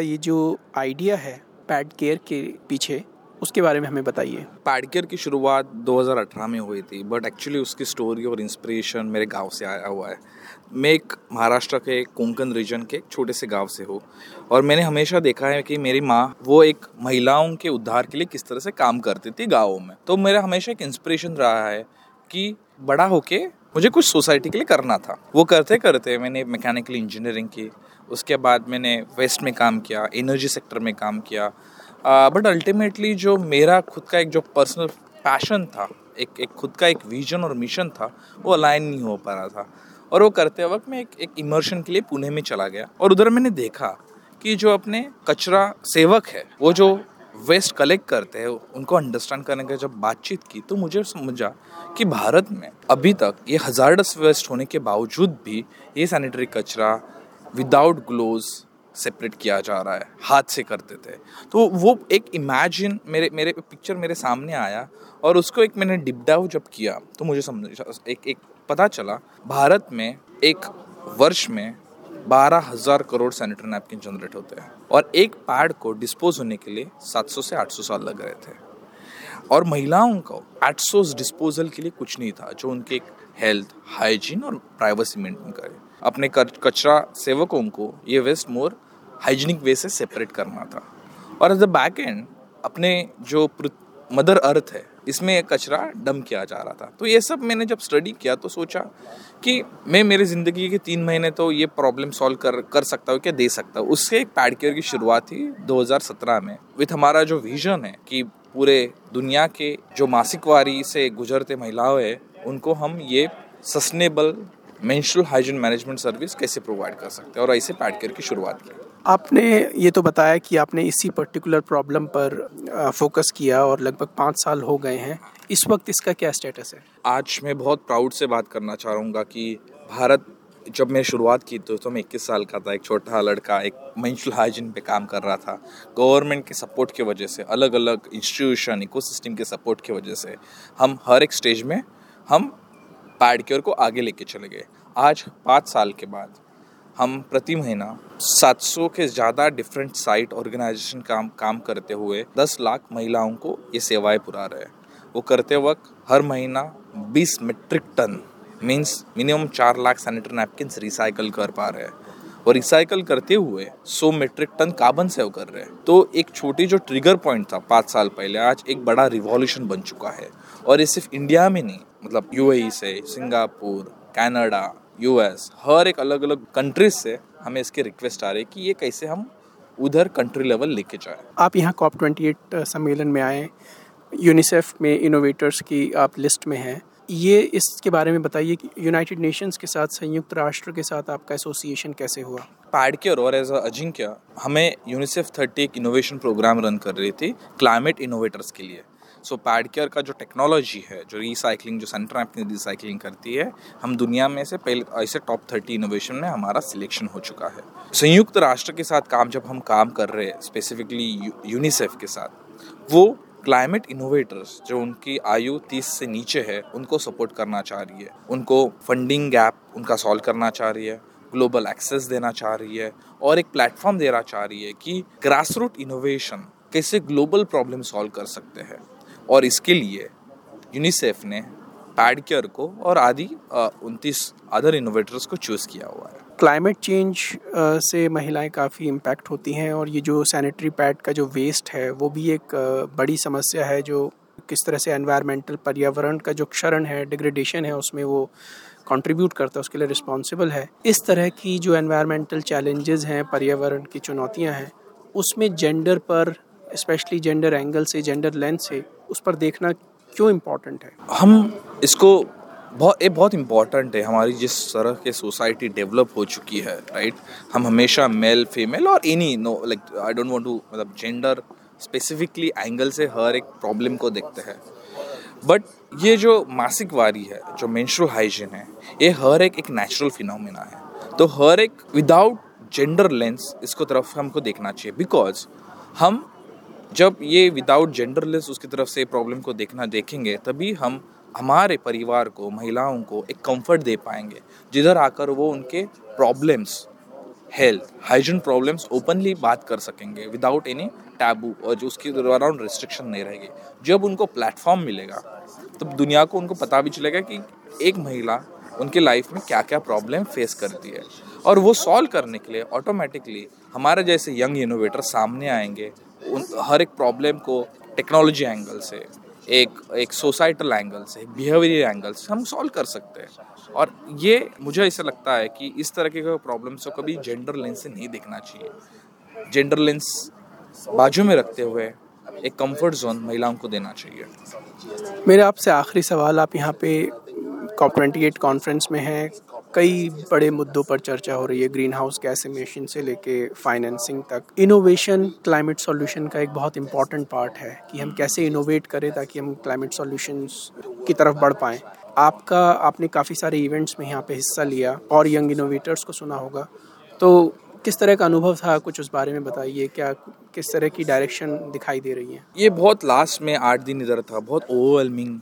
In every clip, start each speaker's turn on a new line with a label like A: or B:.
A: ये जो आइडिया है पैड केयर के पीछे, उसके बारे में हमें बताइए।
B: पैडकेयर की शुरुआत 2018 में हुई थी बट एक्चुअली उसकी स्टोरी और इंस्पिरेशन मेरे गाँव से आया हुआ है। मैं एक महाराष्ट्र के कोंकण रीजन के छोटे से गाँव से हूँ, और मैंने हमेशा देखा है कि मेरी माँ, वो एक महिलाओं के उद्धार के लिए किस तरह से काम करती थी गाँवों में। तो मेरा हमेशा एक इंस्पिरेशन रहा है कि बड़ा होके मुझे कुछ सोसाइटी के लिए करना था। वो करते करते मैंने मैकेनिकल इंजीनियरिंग की, उसके बाद मैंने वेस्ट में काम किया एनर्जी सेक्टर में काम किया। बट अल्टीमेटली जो मेरा खुद का एक जो पर्सनल पैशन था, एक एक खुद का एक विजन और मिशन था, वो अलाइन नहीं हो पा रहा था। और वो करते वक्त मैं एक एक इमर्शन के लिए पुणे में चला गया। और उधर मैंने देखा कि जो अपने कचरा सेवक है, वो जो वेस्ट कलेक्ट करते हैं, उनको अंडरस्टैंड करने का जब बातचीत की तो मुझे समझा कि भारत में अभी तक ये हजारडस वेस्ट होने के बावजूद भी ये सैनिटरी कचरा विदाउट ग्लोव्स सेपरेट किया जा रहा है, हाथ से करते थे। तो वो एक इमेजिन मेरे मेरे पिक्चर मेरे सामने आया और उसको एक मैंने डिप डाउ जब किया तो मुझे समझ, एक एक पता चला, भारत में एक वर्ष में बारह हज़ार करोड़ सैनिटरी नैपकिन जनरेट होते हैं। और एक पैड को डिस्पोज होने के लिए 700 से 800 साल लग रहे थे। और महिलाओं को 800 डिस्पोजल के लिए कुछ नहीं था, जो उनके हेल्थ, हाइजीन और प्राइवेसी मेंटेन करे। अपने कचरा सेवकों को ये वेस्ट मोर हाइजीनिक वे से सेपरेट करना था। और एट द बैक एंड, अपने जो मदर अर्थ है इसमें कचरा डम किया जा रहा था। तो ये सब मैंने जब स्टडी किया तो सोचा कि मैं मेरी ज़िंदगी के तीन महीने तो ये प्रॉब्लम सॉल्व कर कर सकता हूँ क्या? दे सकता हूँ। उससे एक पैड केयर की शुरुआत थी 2017 में विथ हमारा जो विजन है कि पूरे दुनिया के जो मासिक वारी से गुजरते महिलाओं है, उनको हम ये sustainable menstrual hygiene management service कैसे प्रोवाइड कर सकते हैं? और ऐसे पैड केयर की शुरुआत की।
A: आपने ये तो बताया कि आपने इसी पर्टिकुलर प्रॉब्लम पर फोकस किया और लगभग पाँच साल हो गए हैं। इस वक्त इसका क्या स्टेटस है?
B: आज मैं बहुत प्राउड से बात करना चाहूँगा कि भारत जब मैं शुरुआत की तो, तो मैं इक्कीस साल का था एक छोटा लड़का एक मेंस्ट्रुअल हाइजीन पे काम कर रहा था। गवर्नमेंट के सपोर्ट की वजह से अलग अलग इंस्टीट्यूशन इकोसिस्टम के सपोर्ट की वजह से हम हर एक स्टेज में हम पैड को आगे लेके चले गए। आज पाँच साल के बाद हम प्रति महीना 700 के ज़्यादा डिफरेंट साइट ऑर्गेनाइजेशन काम काम करते हुए 10 लाख महिलाओं को ये सेवाएँ पुरा रहे हैं। वो करते वक्त हर महीना 20 मीट्रिक टन मीन्स मिनिमम चार लाख सैनिटरी नैपकिन रिसाइकल कर पा रहे हैं। और रिसाइकल करते हुए 100 मीट्रिक टन कार्बन सेव कर रहे हैं। तो एक छोटी जो ट्रिगर पॉइंट था पाँच साल पहले, आज एक बड़ा रिवॉल्यूशन बन चुका है। और ये सिर्फ़ इंडिया में नहीं मतलब यूएई से सिंगापुर कनाडा यूएस हर एक अलग अलग कंट्रीज़ से हमें इसके रिक्वेस्ट आ रही है कि ये कैसे हम उधर कंट्री लेवल लेके जाए।
A: आप यहाँ कॉप ट्वेंटी एट सम्मेलन में आए यूनिसेफ में इनोवेटर्स की आप लिस्ट में हैं। ये इसके बारे में बताइए कि यूनाइटेड नेशंस के साथ संयुक्त राष्ट्र के साथ आपका एसोसिएशन कैसे हुआ?
B: पैडकेयर और एज अजिंक्य हमें यूनिसेफ थर्टी एक इनोवेशन प्रोग्राम रन कर रही थी क्लाइमेट इनोवेटर्स के लिए। सो पैड केयर का जो टेक्नोलॉजी है, जो रिसाइकलिंग जो सेंटर अपनी रिसाइकलिंग करती है, हम दुनिया में से पहले, ऐसे टॉप थर्टी इनोवेशन में हमारा सिलेक्शन हो चुका है। संयुक्त राष्ट्र के साथ काम, जब हम काम कर रहे हैं स्पेसिफिकली यूनिसेफ के साथ, वो क्लाइमेट इनोवेटर्स जो उनकी आयु तीस से नीचे है, उनको सपोर्ट करना चाह रही है। उनको फंडिंग गैप उनका सॉल्व करना चाह रही है ग्लोबल एक्सेस देना चाह रही है, और एक प्लेटफॉर्म देना चाह रही है कि ग्रास रूट इनोवेशन कैसे ग्लोबल प्रॉब्लम सॉल्व कर सकते हैं। और इसके लिए यूनिसेफ ने पैडकेयर को और आदि उनतीस अदर इनोवेटर्स को चूज़ किया हुआ है।
A: क्लाइमेट चेंज से महिलाएँ काफ़ी इम्पैक्ट होती हैं और ये जो सैनिटरी पैड का जो वेस्ट है, वो भी एक बड़ी समस्या है जो किस तरह से एनवायरमेंटल पर्यावरण का जो क्षरण है डिग्रेडेशन है, उसमें वो कंट्रीब्यूट करता है, उसके लिए रिस्पॉन्सिबल है। इस तरह की जो एनवायरमेंटल चैलेंजेस हैं, पर्यावरण की चुनौतियाँ हैं, उसमें जेंडर पर स्पेशली जेंडर एंगल से जेंडर लेंथ से उस पर देखना क्यों इम्पोर्टेंट है?
B: हम इसको बहुत, ये बहुत इंपॉर्टेंट है। हमारी जिस तरह के सोसाइटी डेवलप हो चुकी है राइट हम हमेशा मेल फीमेल और any no like I don't want to मतलब जेंडर स्पेसिफिकली एंगल से हर एक प्रॉब्लम को देखते हैं। बट ये जो मासिक वारी है, जो मेंस्ट्रुअल हाइजीन है, ये हर एक एक नेचुरल फिनोमिना है। तो हर एक विदाउट जेंडर लेंस इसको तरफ़ हमको देखना चाहिए। बिकॉज़ हम जब ये विदाउट जेंडरलेस उसकी तरफ़ से प्रॉब्लम को देखना देखेंगे, तभी हम हमारे परिवार को, महिलाओं को एक कंफर्ट दे पाएँगे, जिधर आकर वो उनके problems health hygiene problems openly बात कर सकेंगे विदाउट एनी टैबू और जो उसके अराउंड रिस्ट्रिक्शन नहीं रहेगी। जब उनको प्लेटफॉर्म मिलेगा, तब दुनिया को उनको पता भी चलेगा कि एक महिला उनके लाइफ में क्या क्या प्रॉब्लम फेस करती है। और वो सॉल्व करने के लिए ऑटोमेटिकली हमारे जैसे यंग इनोवेटर सामने आएँगे उन, हर एक प्रॉब्लम को टेक्नोलॉजी एंगल से, एक एक सोसाइटल एंगल से बिहेवियर एंगल से हम सॉल्व कर सकते हैं। और ये मुझे ऐसा लगता है कि इस तरह के प्रॉब्लम्स को कभी जेंडर लेंस से नहीं देखना चाहिए। जेंडर लेंस बाजू में रखते हुए एक कंफर्ट जोन महिलाओं को देना चाहिए।
A: मेरा आपसे आखिरी सवाल, आप यहाँ पे कॉप ट्वेंटी एट कॉन्फ्रेंस में हैं कई बड़े मुद्दों पर चर्चा हो रही है ग्रीन हाउस गैस एमिशन से लेके फाइनेंसिंग तक। इनोवेशन क्लाइमेट सॉल्यूशन का एक बहुत इंपॉर्टेंट पार्ट है कि हम कैसे इनोवेट करें ताकि हम क्लाइमेट सॉल्यूशंस की तरफ़ बढ़ पाएँ। आपका, आपने काफ़ी सारे इवेंट्स में यहाँ पे हिस्सा लिया और यंग इनोवेटर्स को सुना होगा। तो किस तरह का अनुभव था, कुछ उस बारे में बताइए, क्या, किस तरह की डायरेक्शन दिखाई दे रही है?
B: ये बहुत लास्ट में आठ दिन इधर था, बहुत ओवरवेलमिंग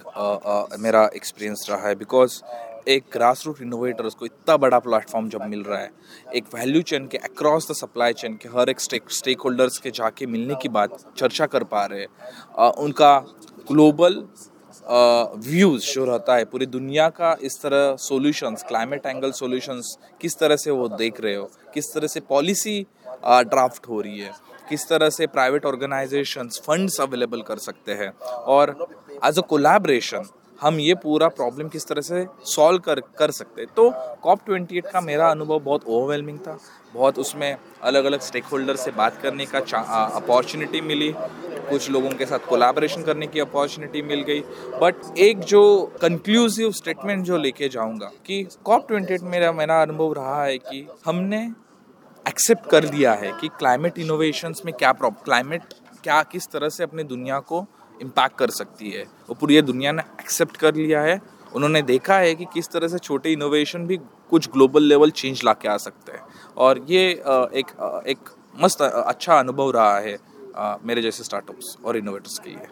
B: मेरा एक्सपीरियंस रहा है बिकॉज़ एक ग्रास रूट इनोवेटर्स को इतना बड़ा प्लेटफॉर्म जब मिल रहा है, एक वैल्यू चेन के अक्रॉस द सप्लाई चेन के हर एक स्टेक स्टेक होल्डर्स के जाके मिलने की बात चर्चा कर पा रहे हैं उनका ग्लोबल व्यूज़ जो रहता है, पूरी दुनिया का इस तरह सॉल्यूशंस क्लाइमेट एंगल सॉल्यूशंस किस तरह से वो देख रहे हो, किस तरह से पॉलिसी ड्राफ्ट हो रही है, किस तरह से प्राइवेट ऑर्गेनाइजेशंस फंड्स अवेलेबल कर सकते हैं, और एज अ कोलैबोरेशन हम ये पूरा प्रॉब्लम किस तरह से सॉल्व कर कर सकते? तो कॉप ट्वेंटी एट का मेरा अनुभव बहुत ओवरवेलमिंग था। बहुत उसमें अलग अलग स्टेक होल्डर से बात करने का अपॉर्चुनिटी मिली। कुछ लोगों के साथ कोलैबोरेशन करने की अपॉर्चुनिटी मिल गई। बट एक जो कंक्लूसिव स्टेटमेंट जो लेके जाऊँगा कि कॉप ट्वेंटी एट मेरा मेरा अनुभव रहा है कि हमने एक्सेप्ट कर दिया है कि क्लाइमेट इनोवेशंस में क्या प्रॉब्लम क्लाइमेट क्या, किस तरह से अपनी दुनिया को इम्पैक्ट कर सकती है। वो पूरी दुनिया ने एक्सेप्ट कर लिया है। उन्होंने देखा है कि किस तरह से छोटे इनोवेशन भी कुछ ग्लोबल लेवल चेंज ला के आ सकते हैं। और ये एक एक मस्त अच्छा अनुभव रहा है मेरे जैसे स्टार्टअप्स और इनोवेटर्स के लिए।